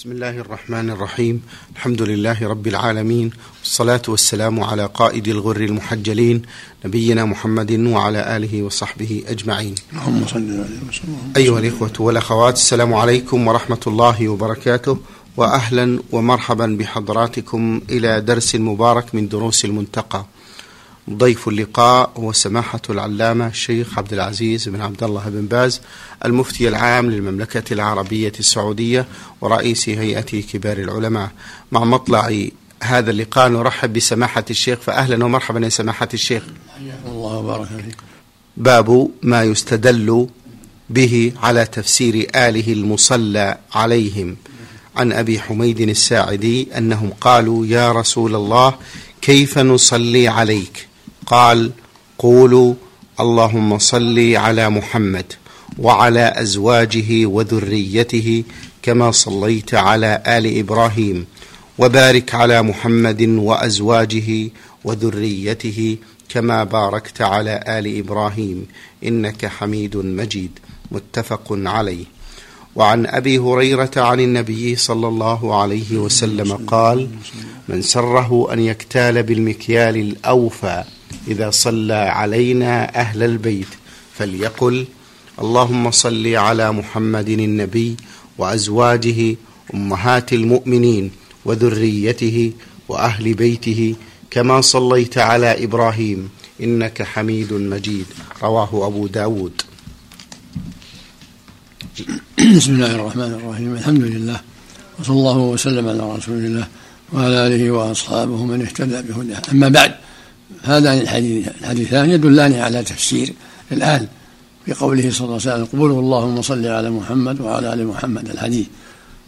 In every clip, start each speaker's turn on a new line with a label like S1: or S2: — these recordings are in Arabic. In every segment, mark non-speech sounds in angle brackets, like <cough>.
S1: بسم الله الرحمن الرحيم الحمد لله رب العالمين والصلاة والسلام على قائد الغر المحجلين نبينا محمد وعلى آله وصحبه أجمعين
S2: اللهم صل عليه وسلم
S1: أيها الإخوة والأخوات السلام عليكم ورحمة الله وبركاته وأهلا ومرحبا بحضراتكم إلى درس مبارك من دروس المنتقى ضيف اللقاء هو سماحة العلامة الشيخ عبد العزيز بن عبد الله بن باز المفتي العام للمملكة العربية السعودية ورئيس هيئة كبار العلماء. مع مطلع هذا اللقاء نرحب بسماحة الشيخ فأهلا ومرحبا يا سماحة الشيخ.
S2: الله وبارك فيك.
S1: باب ما يستدل به على تفسير آله المصلى عليهم. عن أبي حميد الساعدي أنهم قالوا يا رسول الله كيف نصلي عليك؟ قال قولوا اللهم صل على محمد وعلى أزواجه وذريته كما صليت على آل إبراهيم وبارك على محمد وأزواجه وذريته كما باركت على آل إبراهيم إنك حميد مجيد. متفق عليه. وعن أبي هريرة عن النبي صلى الله عليه وسلم قال من سره أن يكتال بالمكيال الأوفى إذا صلى علينا أهل البيت فليقل اللهم صل على محمد النبي وأزواجه أمهات المؤمنين وذريته وأهل بيته كما صليت على إبراهيم إنك حميد مجيد. رواه أبو داود.
S2: بسم الله الرحمن الرحيم. الحمد لله وصلى الله وسلم على رسول الله وعلى آله وأصحابه من اهتدى بهداه. أما بعد هذان الحديث الحديثان يدلان على تفسير الآل في قوله صلى الله عليه وسلم قولوا اللهم صل على محمد وعلى آل محمد الحديث.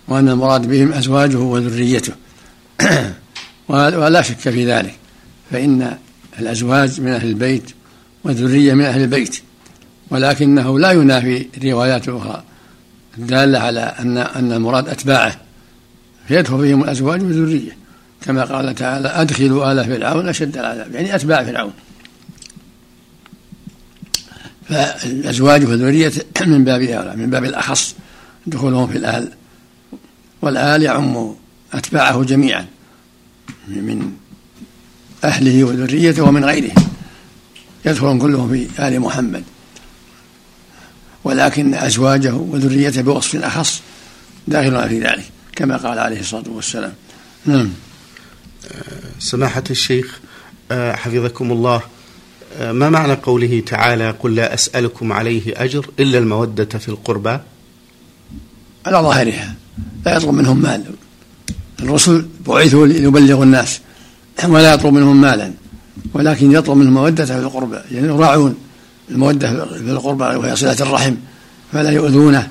S2: وأن المراد بهم أزواجه وذريته. <clears throat> ولا شك في ذلك. فإن الأزواج من أهل البيت والذرية من أهل البيت. ولكنه لا ينافي روايات أخرى. الدالة على أن أن المراد أتباعه. فيدخل فيهم الأزواج والذرية. كما قال تعالى أدخلوا آل فرعون أشد العذاب يعني أتباع فرعون. فالأزواج والذرية <clears throat> من باب أولى من باب الأخص دخولهم في الآل والآل يعم أتباعه جميعا من أهله وذريته ومن غيرهم يدخلون كلهم في آل محمد. ولكن أزواجه وذريته بوصف أخص داخلون في ذلك كما قال عليه الصلاة والسلام. نعم.
S1: سماحة الشيخ آه، حفظكم الله آه، ما معنى قوله تعالى قل لا أسألكم عليه أجر إلا المودة في القربى؟
S2: على ظاهرها لا يطلب منهم مال. الرسل بعثوا ليبلغوا الناس ولا يطلب منهم مالا ولكن يطلب منهم مودة في القربى يعني يراعون المودة في القربى وهي صلة الرحم فلا يؤذونه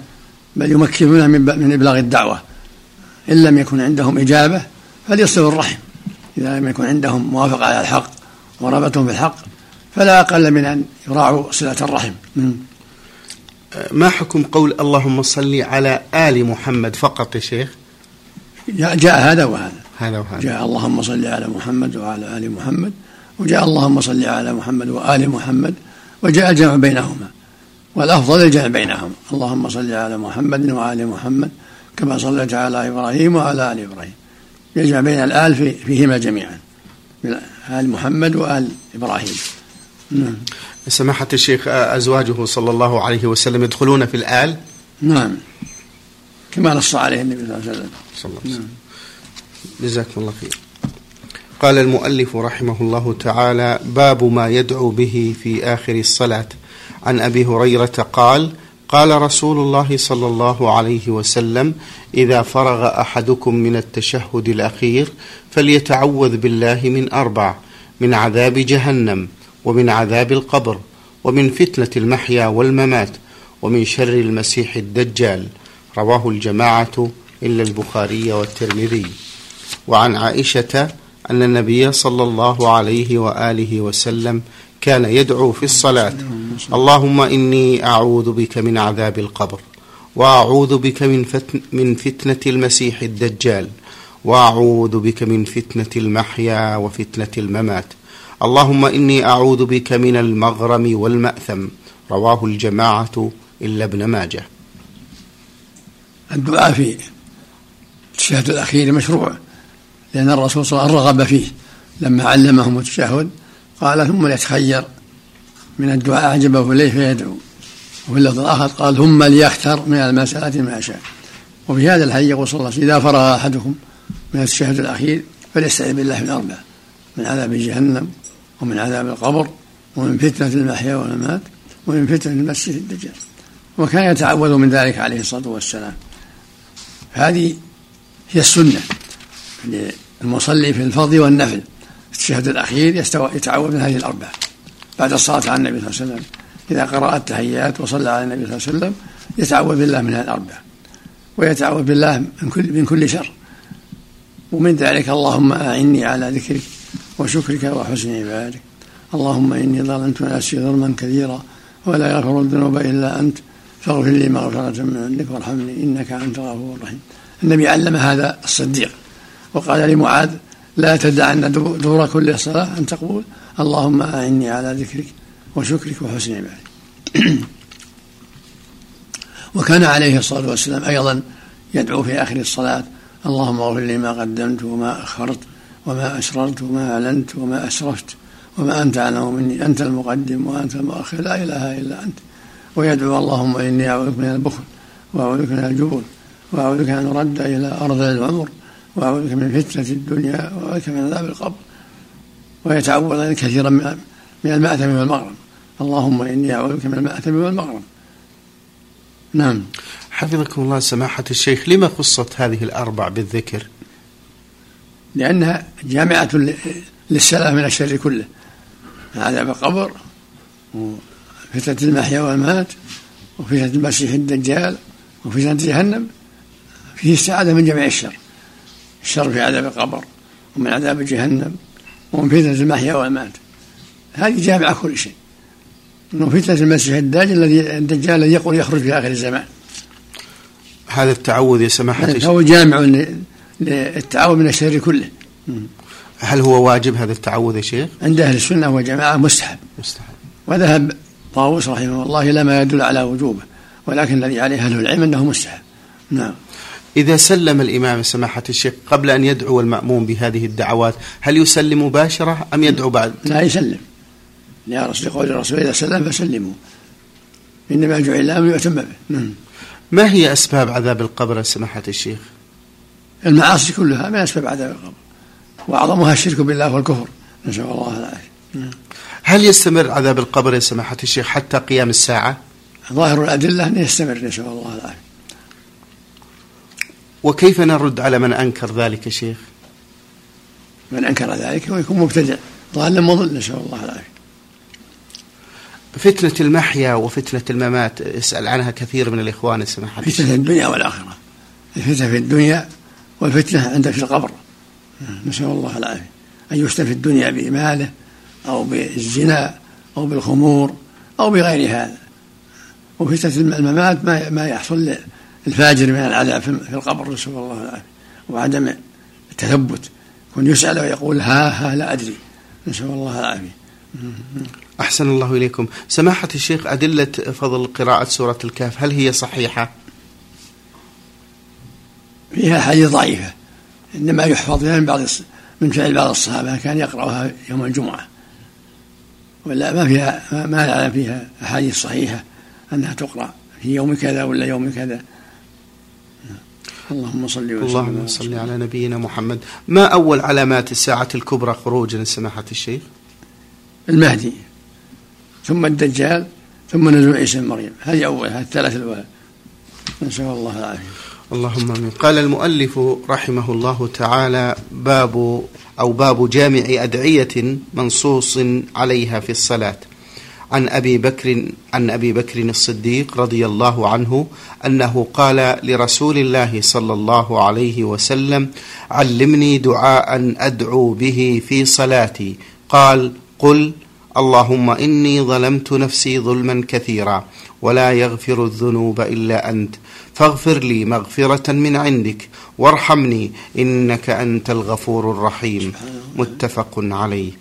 S2: بل يمكنونه من إبلاغ الدعوة. إن لم يكن عندهم إجابة فليصلوا الرحم. إذا لم يكن عندهم موافقة على الحق ورغبة في الحق فلا أقل من أن يراعوا صلة الرحم.
S1: ما حكم قول اللهم صل على آل محمد فقط يا شيخ؟
S2: جاء هذا وهذا.
S1: هذا وهذا.
S2: جاء اللهم صل على محمد وعلى آل محمد وجاء اللهم صل على محمد وآل محمد وجاء الجمع بينهما. والأفضل الجمع بينهما. اللهم صل على محمد وآل محمد كما صليت على إبراهيم وعلى آل إبراهيم. يجمع بين الآل في فيهما جميعا. آل محمد وآل إبراهيم.
S1: نعم. سماحة الشيخ أزواجه صلى الله عليه وسلم يدخلون في الآل؟
S2: نعم. كما نص عليه النبي صلى الله عليه وسلم.
S1: صلى الله عليه وسلم. جزاكم الله خير. قال المؤلف رحمه الله تعالى باب ما يدعو به في آخر الصلاة. عن أبي هريرة قال قال رسول الله صلى الله عليه وسلم إذا فرغ أحدكم من التشهد الأخير فليتعوذ بالله من أربع من عذاب جهنم ومن عذاب القبر ومن فتنة المحيا والممات ومن شر المسيح الدجال. رواه الجماعة إلا البخاري والترمذي. وعن عائشة أن النبي صلى الله عليه وآله وسلم كان يدعو في الصلاة. اللهم إني أعوذ بك من عذاب القبر وأعوذ بك من, فتن من فتنة المسيح الدجال وأعوذ بك من فتنة المحيا وفتنة الممات. اللهم إني أعوذ بك من المغرم والمأثم. رواه الجماعة إلا ابن ماجه.
S2: الدعاء في التشهد الأخير مشروع لأن الرسول صلى الله عليه وسلم رغب فيه لما علمهم التشهد. قال ثم يتخير من الدعاء أعجبه إليه فيدعو. وفي اللفظ الآخر قال ثم ليختر من المسألة ما شاء. وفي هذا الحديث يقول صلى الله عليه وسلم إذا فرغ أحدكم من التشهد الأخير فليستعذ بالله من أربع من عذاب جهنم ومن عذاب القبر ومن فتنة المحيا والممات ومن فتنة المسجد الدجال. وكان يتعوذ من ذلك عليه الصلاة والسلام. هذه هي السنة للمصلي في الفرض والنفل. التشهد الأخير يتعوذ من هذه الأربع. بعد الصلاة على النبي صلى الله عليه وسلم. إذا قرأ التحيات وصلى على النبي صلى الله عليه وسلم يتعوذ بالله من هذه الأربع. ويتعوذ بالله من كل من كل شر. ومن ذلك اللهم أعني على ذكرك وشكرك وحسن عبادك. اللهم إني ظلمت نفسي ظلما كثيرا ولا يغفر الذنوب إلا أنت. فاغفر لي مغفرة من عندك وارحمني إنك أنت الغفور الرحيم. النبي علم هذا الصديق. وقال لمعاذ لا تدعن دور كل صلاة. أن تقول اللهم أعني على ذكرك وشكرك وحسن عبادك <clears throat> وكان عليه الصلاة والسلام أيضا يدعو في آخر الصلاة اللهم اغفر لي ما قدمت وما أخرت وما أسررت وما أعلنت وما أسرفت وما أنت أعلم مني أنت المقدم وأنت المؤخر لا إله إلا أنت. ويدعو اللهم إني أعوذ من البخل وأعوذ من الجبن وأعوذ أن أرد إلى أرض العمر. وأعوذ بك من فتنة الدنيا وأعوذ بك من عذاب القبر ويتعوذ كثيرا من من المأثم والمغرم. اللهم إني أعوذ بك من المأثم والمغرم. نعم.
S1: حفظكم الله سماحة الشيخ لما خصت هذه الأربع بالذكر؟
S2: لأنها جامعة للسلام من الشر كله. عذاب القبر وفتنة المحيا والممات وفتنة المسيح الدجال وفتنة جهنم. فيه السعادة من جميع الشر. الشر في عذاب القبر ومن عذاب جهنم ومن فتنة المحيا والممات. هذه جامعة كل شيء. إنه فتنة المسيح الدجال الذي الدجال الذي يقول يخرج في آخر الزمان.
S1: هذا التعوذ يا سماحة
S2: الشيخ. هو جامع للتعوذ من الشر كله.
S1: هل هو واجب هذا التعوذ يا شيخ؟
S2: عند أهل السنة والجماعة مستحب.
S1: مستحب.
S2: وذهب طاووس رحمه الله إلى ما يدل على وجوبه ولكن الذي عليه أهل العلم أنه مستحب. نعم.
S1: إذا سلم الإمام سماحة الشيخ قبل أن يدعو المأموم بهذه الدعوات هل يسلم مباشرة أم يدعو بعد؟
S2: لا يسلم. يا رسول قول الرسول إذا سلم فسلموا. إنما جعل الإمام ليؤتم به. نعم.
S1: ما هي أسباب عذاب القبر سماحة الشيخ؟
S2: المعاصي كلها من أسباب عذاب القبر. وأعظمها الشرك بالله والكفر. نسأل الله العافية. نعم.
S1: هل يستمر عذاب القبر يا سماحة الشيخ حتى قيام الساعة؟
S2: ظاهر الأدلة أنه يستمر نسأل الله العافية.
S1: وكيف نرد على من أنكر ذلك شيخ؟
S2: من أنكر ذلك هو يكون مبتدع. ضال مضل نسأل الله العافية.
S1: فتنة المحيا وفتنة الممات يسأل عنها كثير من الإخوان سماحة
S2: فتنة الدنيا والآخرة. الفتنة في الدنيا والفتنة عندك في القبر. نسأل الله العافية. أن يفتن في الدنيا بإماله أو بالزنا أو بالخمور أو بغير هذا. وفتنة الممات ما ما يحصل للفاجر من العذاب في القبر نسأل الله العافية. وعدم التثبت. يكون يسأل ويقول ها ها لا أدري. نسأل الله العافية.
S1: أحسن الله إليكم. سماحة الشيخ أدلة فضل قراءة سورة الكهف هل هي صحيحة؟
S2: فيها حديث ضعيفة. إنما يحفظ من بعض من فعل بعض الصحابة كان يقرأها يوم الجمعة. ولا ما فيها ما نعلم فيها أحاديث صحيحة أنها تقرأ في يوم كذا ولا يوم كذا. اللهم صل وسلم.
S1: اللهم صل على نبينا محمد. ما أول علامات الساعة الكبرى خروجا سماحة الشيخ؟
S2: المهدي ثم الدجال ثم نزول عيسى بن مريم. هذه أولها الثلاث الأولى نسأل الله العافية.
S1: اللهم آمين. قال المؤلف رحمه الله تعالى باب أو باب جامع أدعية منصوص عليها في الصلاة. عن أبي بكر عن أبي بكر الصديق رضي الله عنه أنه قال لرسول الله صلى الله عليه وسلم علمني دعاء أدعو به في صلاتي قال قل اللهم إني ظلمت نفسي ظلما كثيرا ولا يغفر الذنوب إلا أنت فاغفر لي مغفرة من عندك وارحمني إنك أنت الغفور الرحيم متفق عليه.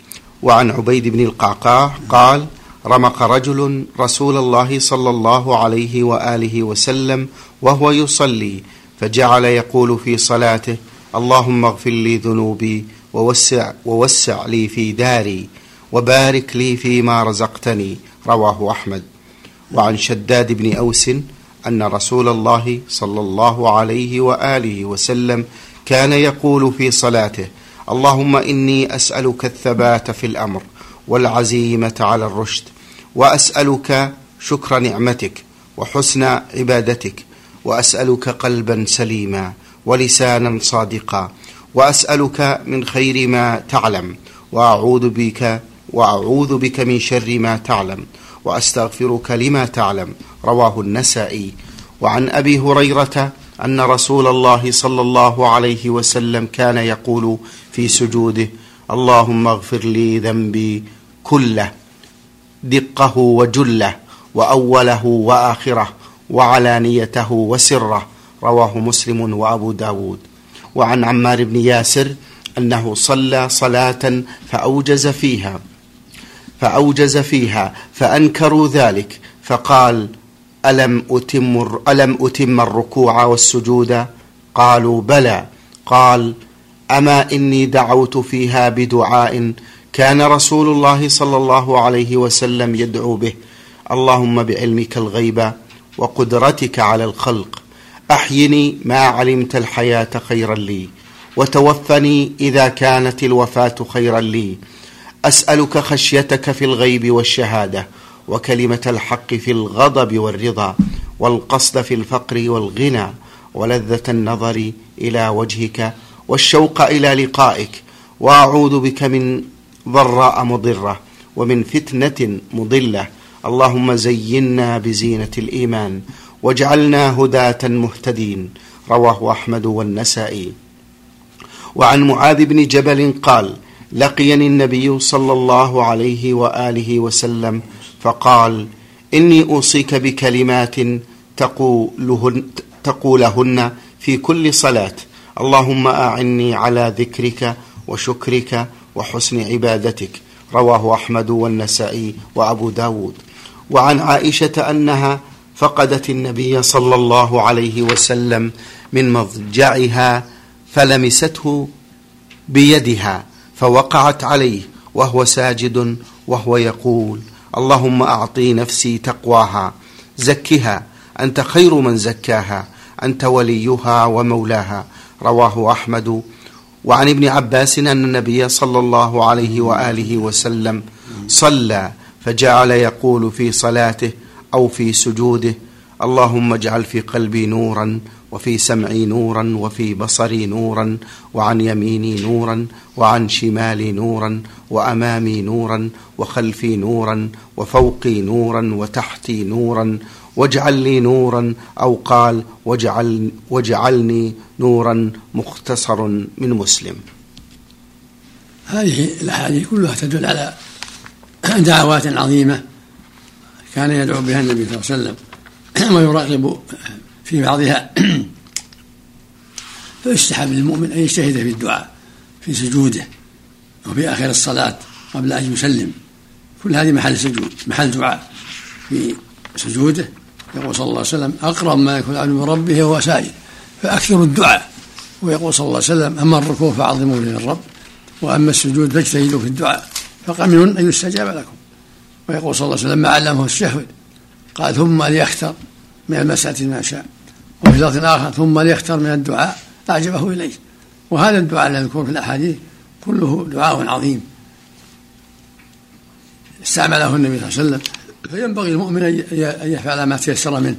S1: وعن عبيد بن القعقاع قال رمق رجل رسول الله صلى الله عليه وآله وسلم وهو يصلي فجعل يقول في صلاته اللهم اغفر لي ذنوبي ووسع, ووسع لي في داري وبارك لي فيما رزقتني رواه أحمد. وعن شداد بن أوس أن رسول الله صلى الله عليه وآله وسلم كان يقول في صلاته اللهم إني أسألك الثبات في الأمر والعزيمة على الرشد. وأسألك شكر نعمتك وحسن عبادتك. وأسألك قلبا سليما ولسانا صادقا. وأسألك من خير ما تعلم. وأعوذ بك وأعوذ بك من شر ما تعلم. وأستغفرك لما تعلم. رواه النسائي. وعن أبي هريرة أن رسول الله صلى الله عليه وسلم كان يقول في سجوده اللهم اغفر لي ذنبي كله دقه وجله وأوله وآخره وعلانيته وسره رواه مسلم وأبو داود. وعن عمار بن ياسر أنه صلى صلاة فأوجز فيها فأوجز فيها فأنكروا ذلك فقال ألم أتم, ألم أتم الركوع والسجود؟ قالوا بلى. قال أما إني دعوت فيها بدعاء كان رسول الله صلى الله عليه وسلم يدعو به اللهم بعلمك الغيب وقدرتك على الخلق أحيني ما علمت الحياة خيرا لي وتوفني إذا كانت الوفاة خيرا لي. أسألك خشيتك في الغيب والشهادة وكلمة الحق في الغضب والرضا والقصد في الفقر والغنى ولذة النظر إلى وجهك والشوق إلى لقائك وأعوذ بك من ضراء مضرة ومن فتنة مضلة. اللهم زينا بزينة الإيمان واجعلنا هداة مهتدين. رواه أحمد والنسائي. وعن معاذ بن جبل قال لقيني النبي صلى الله عليه وآله وسلم فقال إني أوصيك بكلمات تقولهن, تقولهن في كل صلاة. اللهم أعني على ذكرك وشكرك وحسن عبادتك رواه أحمد والنسائي وأبو داود. وعن عائشة أنها فقدت النبي صلى الله عليه وسلم من مضجعها فلمسته بيدها فوقعت عليه وهو ساجد وهو يقول اللهم أعطي نفسي تقواها زكها أنت خير من زكاها أنت وليها ومولاها رواه أحمد وعن ابن عباس أن النبي صلى الله عليه وآله وسلم صلى فجعل يقول في صلاته أو في سجوده اللهم اجعل في قلبي نورا وفي سمعي نورا وفي بصري نورا وعن يميني نورا وعن شمالي نورا وأمامي نورا وخلفي نورا وفوقي نورا وتحتي نورا واجعل لي نورا أو قال واجعل واجعلني نورا مختصر من مسلم.
S2: هذه الأحاديث كلها تدل على دعوات عظيمة كان يدعو بها النبي صلى الله عليه وسلم <clears throat> ويراقب في بعضها. <clears throat> فيستحب للمؤمن أن يجتهد في الدعاء في سجوده وفي آخر الصلاة قبل أن يسلم. كل هذه محل سجود محل دعاء. في سجوده يقول صلى الله عليه وسلم أقرب ما يكون العبد من ربه وهو سائل فأكثر الدعاء. ويقول صلى الله عليه وسلم أما الركوع فعظموا به الرب وأما السجود فاجتهدوا في الدعاء فقمن أن يستجاب لكم. ويقول صلى الله عليه وسلم ما علمه الشهوة. قال ثم ليختر من المسألة ما شاء. وفي لفظ آخر ثم ليختر من الدعاء أعجبه إليه. وهذا الدعاء الذي يذكر في الأحاديث كله دعاء عظيم. استعمله النبي صلى الله عليه وسلم. فينبغي المؤمن أن يفعل ما تيسر منه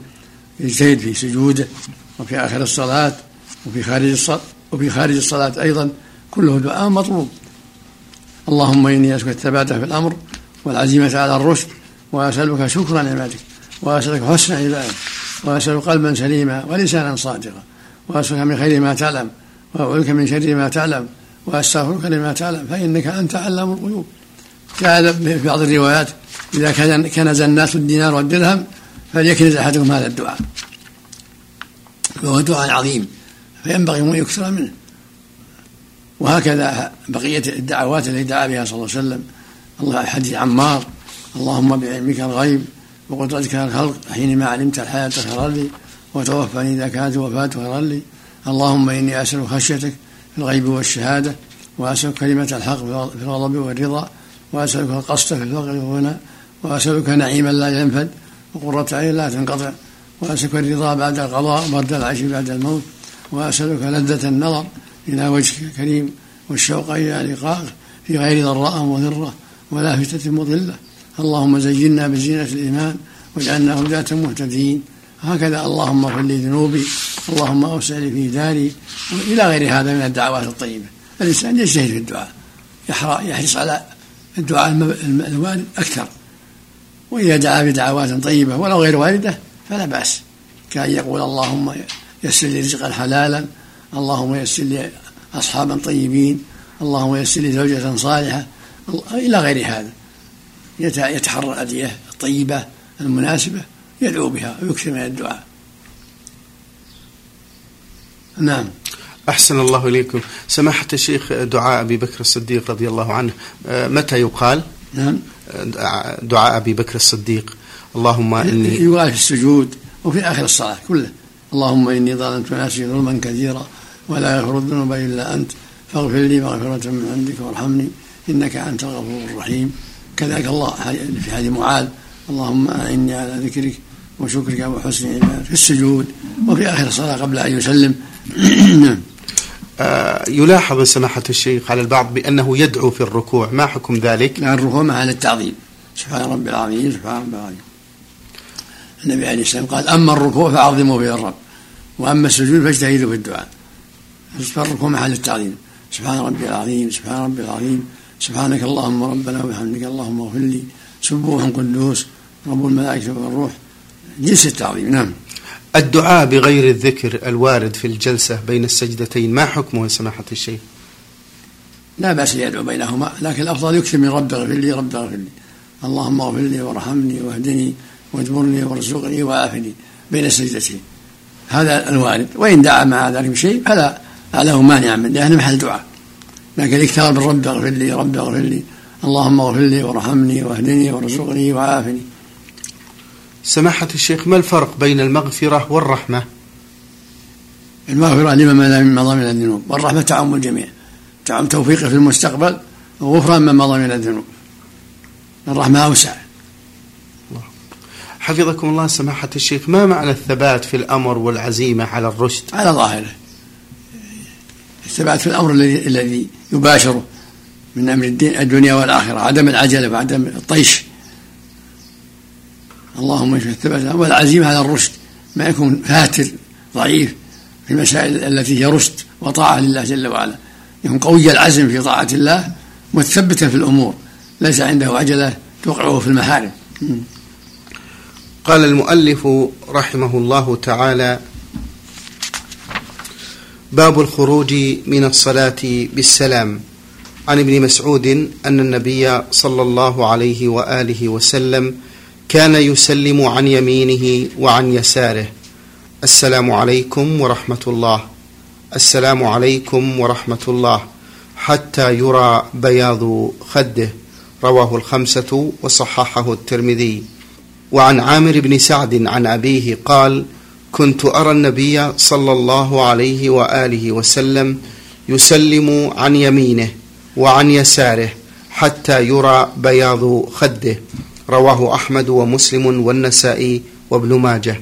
S2: يجتهد في سجوده وفي آخر الصلاة وفي خارج الصلاة وفي خارج الصلاة أيضا كله دعاء مطلوب. اللهم إني أسألك الثبات في الأمر والعزيمة على الرشد وأسألك شكر نعمتك وأسألك حسن عبادك وأسألك قلبا سليما ولسانا صادقا وأسألك من خير ما تعلم وأعوذك من شر ما تعلم وأستغفرك لما تعلم فإنك أنت علام الغيوب. جاء في بعض الروايات إذا كان كنز الناس الدينار والدرهم فليكنز أحدهم هذا الدعاء. وهو دعاء عظيم فينبغي أن يكثر منه. وهكذا بقية الدعوات التي دعا بها صلى الله عليه وسلم. الله حديث عمار اللهم بعلمك الغيب وقدرتك على الخلق حينما علمت الحياة خيرا لي وتوفني إذا كانت الوفاة خيرا لي. اللهم إني أسأل خشيتك في الغيب والشهادة وأسألك كلمة الحق في الغضب والرضا. وأسألك القصد في الفقر والغنى وأسألك نعيما لا ينفد وقرة عين لا تنقطع وأسألك الرضا بعد القضاء وبرد العيش بعد الموت وأسألك لذة النظر إلى وجهك الكريم والشوق إلى لقائك في غير ضراء وذرة ولا فتنة مضلة. اللهم زينا بزينة الإيمان واجعلنا هداة مهتدين. هكذا اللهم اغفر لي ذنوبي اللهم أوسع لي في داري إلى غير هذا من الدعوات الطيبة. الإنسان يجتهد في الدعاء يحرص على الدعاء الوارد أكثر. وإذا دعا بدعوات طيبة ولو غير واردة فلا بأس. كأن يقول اللهم يسر لي رزقا حلالا اللهم يسر لي أصحابا طيبين اللهم يسر لي زوجة صالحة إلى غير هذا. يتحرى الأدعية الطيبة المناسبة يدعو بها ويكثر من الدعاء.
S1: نعم. أحسن الله إليكم. سماحة الشيخ دعاء أبي بكر الصديق رضي الله عنه. آه، متى يقال؟
S2: نعم.
S1: دعاء أبي بكر الصديق. اللهم إني
S2: يقال في السجود وفي آخر الصلاة كله. اللهم إني ظلمت نفسي ظلما كثيرا ولا يغفر الذنوب إلا أنت. فاغفر لي مغفرة من عندك وارحمني. إنك أنت الغفور الرحيم. كذلك الله في حديث معاذ. اللهم أعني على ذكرك وشكرك وحسن عبادتك في السجود وفي آخر الصلاة قبل أن يسلم. <clears throat>
S1: آه، يلاحظ سماحة الشيخ على البعض بأنه يدعو في الركوع. ما حكم ذلك؟
S2: لا الركوع مع التعظيم. سبحان ربي العظيم سبحان ربي العظيم. النبي عليه السلام قال أما الركوع فعظموا به الرب وأما السجود فاجتهدوا في الدعاء. فالركوع محل التعظيم. سبحان ربي العظيم سبحان ربي العظيم. سبحانك اللهم ربنا وبحمدك اللهم اغفر لي. سبوح قدوس رب الملائكة والروح. جنس التعظيم نعم.
S1: الدعاء بغير الذكر الوارد في الجلسة بين السجدتين ما حكمه سماحة الشيخ؟
S2: لا بأس يدعو بينهما لكن الأفضل يكثر من رب اغفر لي رب اغفر لي. اللهم اغفر لي وارحمني واهدني واجبرني وارزقني وعافني بين السجدتين. هذا الوارد. وإن دعا مع ذلك بشيء فلا له مانع من لأنه محل دعاء. لكن الاكثار من رب اغفر لي رب اغفر لي. اللهم اغفر لي وارحمني واهدني وارزقني وعافني
S1: سماحة الشيخ ما الفرق بين المغفرة والرحمة؟
S2: المغفرة لمن مضى من مضى من الذنوب والرحمة تعم الجميع تعم توفيقه في المستقبل وغفران من مضى من الذنوب. الرحمة أوسع.
S1: حفظكم الله سماحة الشيخ ما معنى الثبات في الأمر والعزيمة على الرشد؟
S2: على ظاهره. الثبات في الأمر الذي الذي يباشره من أمر الدين الدنيا والآخرة عدم العجلة وعدم الطيش. اللهم اشف الثبات والعزيمة على الرشد ما يكون فاتر ضعيف في المسائل التي هي رشد وطاعة لله جل وعلا. يكون قوي العزم في طاعة الله متثبتا في الأمور ليس عنده عجلة توقعه في المحارم.
S1: قال المؤلف رحمه الله تعالى باب الخروج من الصلاة بالسلام. عن ابن مسعود أن النبي صلى الله عليه وآله وسلم كان يسلم عن يمينه وعن يساره. السلام عليكم ورحمة الله. السلام عليكم ورحمة الله. حتى يرى بياض خده. رواه الخمسة وصححه الترمذي. وعن عامر بن سعد عن أبيه قال كنت أرى النبي صلى الله عليه وآله وسلم يسلم عن يمينه وعن يساره حتى يرى بياض خده. رواه أحمد ومسلم والنسائي وابن ماجه.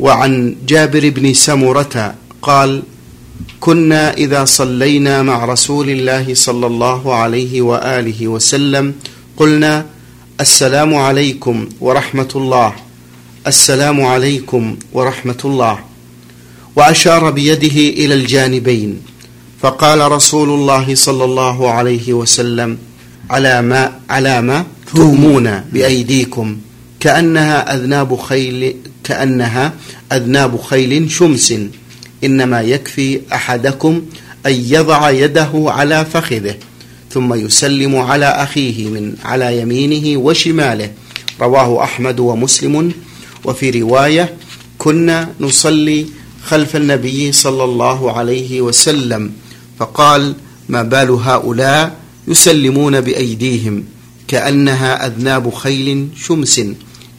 S1: وعن جابر بن سمرة قال كنا إذا صلينا مع رسول الله صلى الله عليه وآله وسلم قلنا السلام عليكم ورحمة الله السلام عليكم ورحمة الله. وأشار بيده إلى الجانبين فقال رسول الله صلى الله عليه وسلم على ما على ما تؤمون بأيديكم. كأنها أذناب خيل كأنها أذناب خيل شمس. إنما يكفي أحدكم أن يضع يده على فخذه ثم يسلم على أخيه من على يمينه وشماله. رواه أحمد ومسلم. وفي رواية كنا نصلي خلف النبي صلى الله عليه وسلم فقال ما بال هؤلاء يسلمون بأيديهم كأنها أذناب خيل شمس.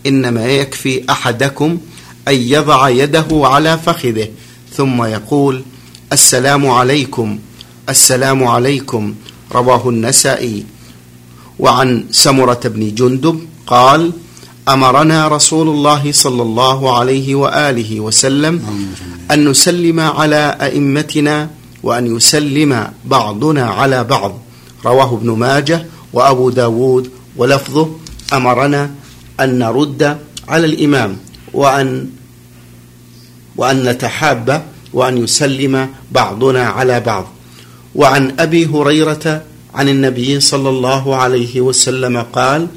S1: إنما يكفي أحدكم أن يضع يده على فخذه ثم يقول السلام عليكم السلام عليكم. رواه النسائي. وعن سمرة بن جندب قال أمرنا رسول الله صلى الله عليه وآله وسلم أن نسلم على أئمتنا وأن يسلم بعضنا على بعض. رواه ابن ماجه وأبو داود ولفظه أمرنا أن نرد على الإمام وأن وأن نتحاب وأن يسلم بعضنا على بعض. وعن أبي هريرة عن النبي صلى الله عليه وسلم قال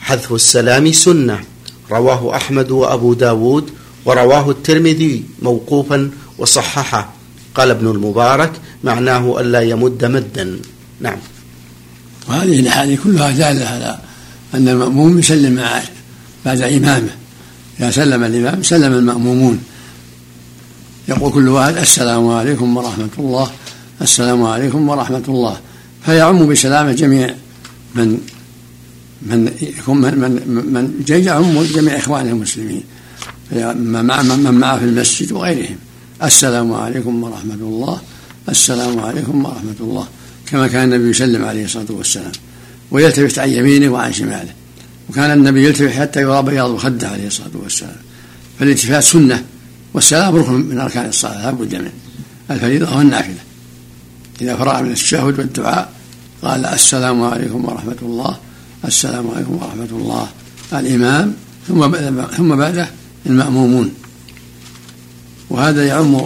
S1: حذف السلام سنة. رواه أحمد وأبو داود ورواه الترمذي موقوفا وصححه. قال ابن المبارك معناه ألا يمد مدا. نعم.
S2: وهذه الأحاديث كلها دالة على أن المأموم يسلم بعد إمامه. إذا سلم الإمام سلم المأمومون. يقول كل واحد السلام عليكم ورحمة الله السلام عليكم ورحمة الله. فيعم بسلامة جميع من من يكون من من من يعم جميع إخوانه المسلمين. من معه في المسجد وغيرهم. السلام عليكم ورحمة الله السلام عليكم ورحمة الله. كما كان النبي يسلم عليه الصلاة والسلام ويلتفت عن يمينه وعن شماله. وكان النبي يلتفت حتى يرى بياض خده عليه الصلاة والسلام. فالالتفات سنة والسلام ركن من أركان الصلاة لا بد منه. الفريضة والنافله إذا فرغ من التشهد والدعاء قال السلام عليكم ورحمة الله السلام عليكم ورحمة الله. الإمام ثم ثم بعده المأمومون. وهذا يعم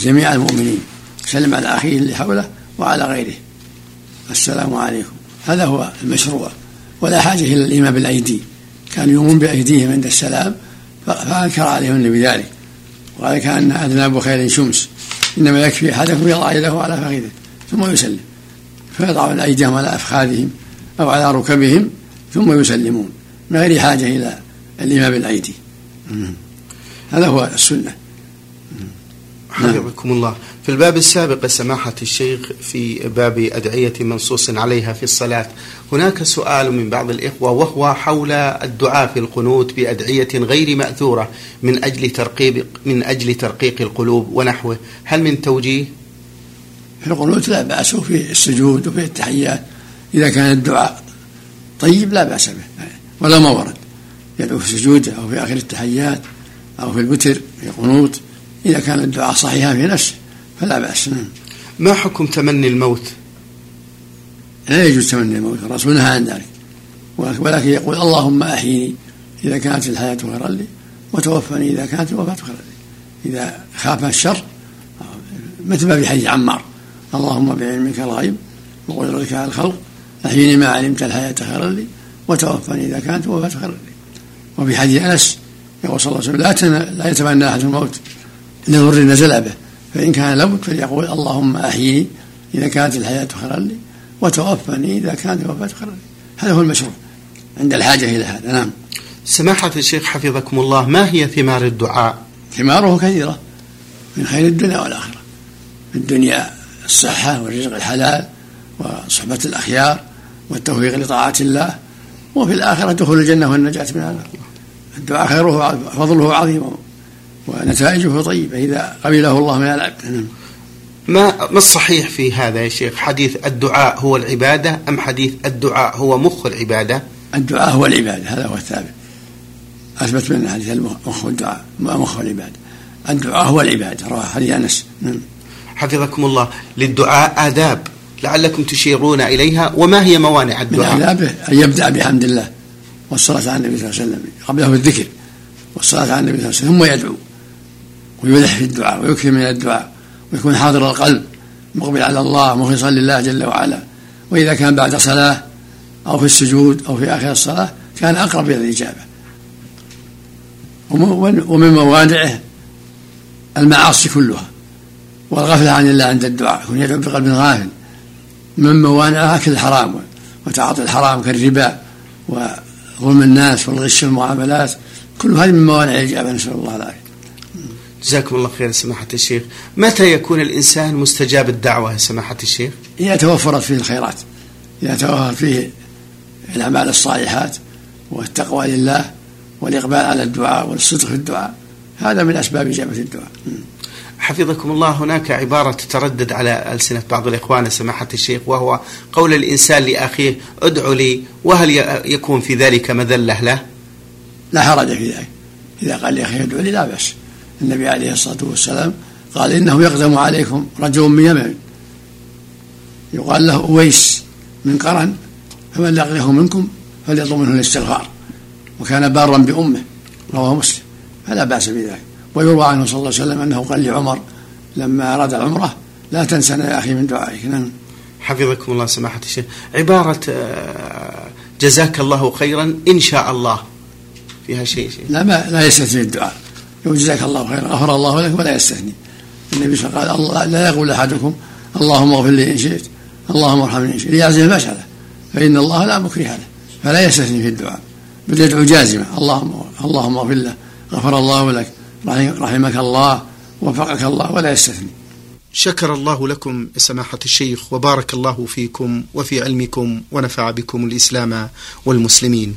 S2: جميع المؤمنين. يسلم على أخيه اللي حوله وعلى غيره. السلام عليكم. هذا هو المشروع. ولا حاجة إلى الإمام بالأيدي. كانوا يؤمنون بأيديهم عند السلام فأنكر عليهم النبي ذلك. وقال كأن أذناب خير شمس. إنما يكفي أحدكم يضع يده على فخذه ثم يسلم. فيضع أيديهم على أفخاذهم أو على ركبهم ثم يسلمون. من غير حاجة إلى الإمام بالأيدي. هذا هو السنة.
S1: حفظكم الله. في الباب السابق سماحة الشيخ في باب أدعية منصوص عليها في الصلاة هناك سؤال من بعض الإخوة وهو حول الدعاء في القنوت بأدعية غير مأثورة من أجل ترقيب من أجل ترقيق القلوب ونحوه. هل من توجيه؟
S2: في القنوت لا بأس في السجود وفي التحيات إذا كان الدعاء طيب لا بأس به ولا ما ورد. يدعو في السجود أو في آخر التحيات أو في الوتر في قنوط إذا كان الدعاء صحيحا في نفسه فلا بأس.
S1: ما حكم تمني الموت؟
S2: لا يجوز تمني الموت الرسول نهى عن ذلك. ولكن يقول اللهم أحيني إذا كانت الحياة خيرا لي وتوفني إذا كانت الوفاة خيرا لي. إذا خاف الشر مثل ما في حديث عمار اللهم بعلمك الغيب وقدرتك على الخلق أحيني ما علمت الحياة خيرا لي وتوفني إذا كانت وفاة خيرا لي. وفي حديث أنس يقول صلى الله عليه وسلم لا لا يتمنى أحد الموت. لضر نزل به. فإن كان لابد فليقول اللهم أحيني إذا كانت الحياة خيرا لي وتوفني إذا كانت الوفاة خيرا لي. هذا هو المشروع عند الحاجة إلى هذا. نعم.
S1: سماحة الشيخ حفظكم الله ما هي ثمار الدعاء؟
S2: ثماره كثيرة. من خير الدنيا والآخرة. في الدنيا الصحة والرزق الحلال وصحبة الأخيار والتوفيق لطاعة الله. وفي الآخرة دخول الجنة والنجاة من هذا الدعاء خيره فضله عظيم. ونتائجه طيبة إذا قبله الله من العبد. نعم.
S1: ما ما الصحيح في هذا يا شيخ؟ حديث الدعاء هو العبادة أم حديث الدعاء هو مخ العبادة؟
S2: الدعاء هو العبادة هذا هو الثابت. أثبت من حديث المخ والدعاء مخ العبادة. الدعاء هو العبادة رواه حديث أنس. نعم.
S1: حفظكم الله. للدعاء آداب لعلكم تشيرون إليها. وما هي موانع الدعاء؟
S2: من آدابه أن يبدأ بحمد الله والصلاة على النبي صلى الله عليه وسلم قبله الذكر والصلاة على النبي صلى الله عليه وسلم ثم يدعو. ويلح في الدعاء ويكثر من الدعاء ويكون حاضر القلب مقبل على الله مخلصا لله جل وعلا. وإذا كان بعد صلاة أو في السجود أو في آخر الصلاة كان أقرب إلى الإجابة. ومن موانعه المعاصي كلها والغفلة عن الله عند الدعاء يكون يدعو بقلب غافل. من موانعها أكل الحرام وتعاطي الحرام كالربا وظلم الناس والغش المعاملات. كل هذه من موانع الإجابة نسأل الله العافية.
S1: جزاكم الله خير سماحة الشيخ. متى يكون الإنسان مستجاب الدعوة سماحة الشيخ؟
S2: إذا توفرت فيه الخيرات إذا توفرت فيه الأعمال الصالحات والتقوى لله والإقبال على الدعاء والصدق في الدعاء. هذا من أسباب إجابة الدعاء.
S1: حفظكم الله هناك عبارة تتردد على ألسنة بعض الإخوان سماحة الشيخ وهو قول الإنسان لأخيه ادع لي وهل يكون في ذلك مذلة له؟
S2: لا حرج في ذلك. إذا قال لأخيه ادع لي لا بأس. النبي عليه الصلاة والسلام قال إنه يقدم عليكم رجل من يمن. يقال له أويس من قرن فمن لقيه منكم فليطلب منه الاستغفار. وكان بارا بأمه رواه مسلم. فلا بأس بذلك. ويروى عنه صلى الله عليه وسلم أنه قال لعمر لما أراد العمرة لا تنسنا يا أخي من دعائك. نعم.
S1: حفظكم الله سماحة الشيخ. عبارة آه، جزاك الله خيرا إن شاء الله. فيها شيء شيء.
S2: لا ما لا يستثني الدعاء. يقول جزاك الله خيرا. غفر الله لك ولا يستثني النبي صلى الله عليه وسلم قال لا يقول أحدكم اللهم اغفر لي إن شئت اللهم ارحمني إن شئت. ليعزم المسألة فإن الله لا مكره له فلا يستثني في الدعاء. بل يدعو جازمة اللهم اللهم اغفر له غفر الله لك رحمك الله وفقك الله ولا يستثني
S1: شكر الله لكم سماحة الشيخ وبارك الله فيكم وفي علمكم ونفع بكم الإسلام والمسلمين.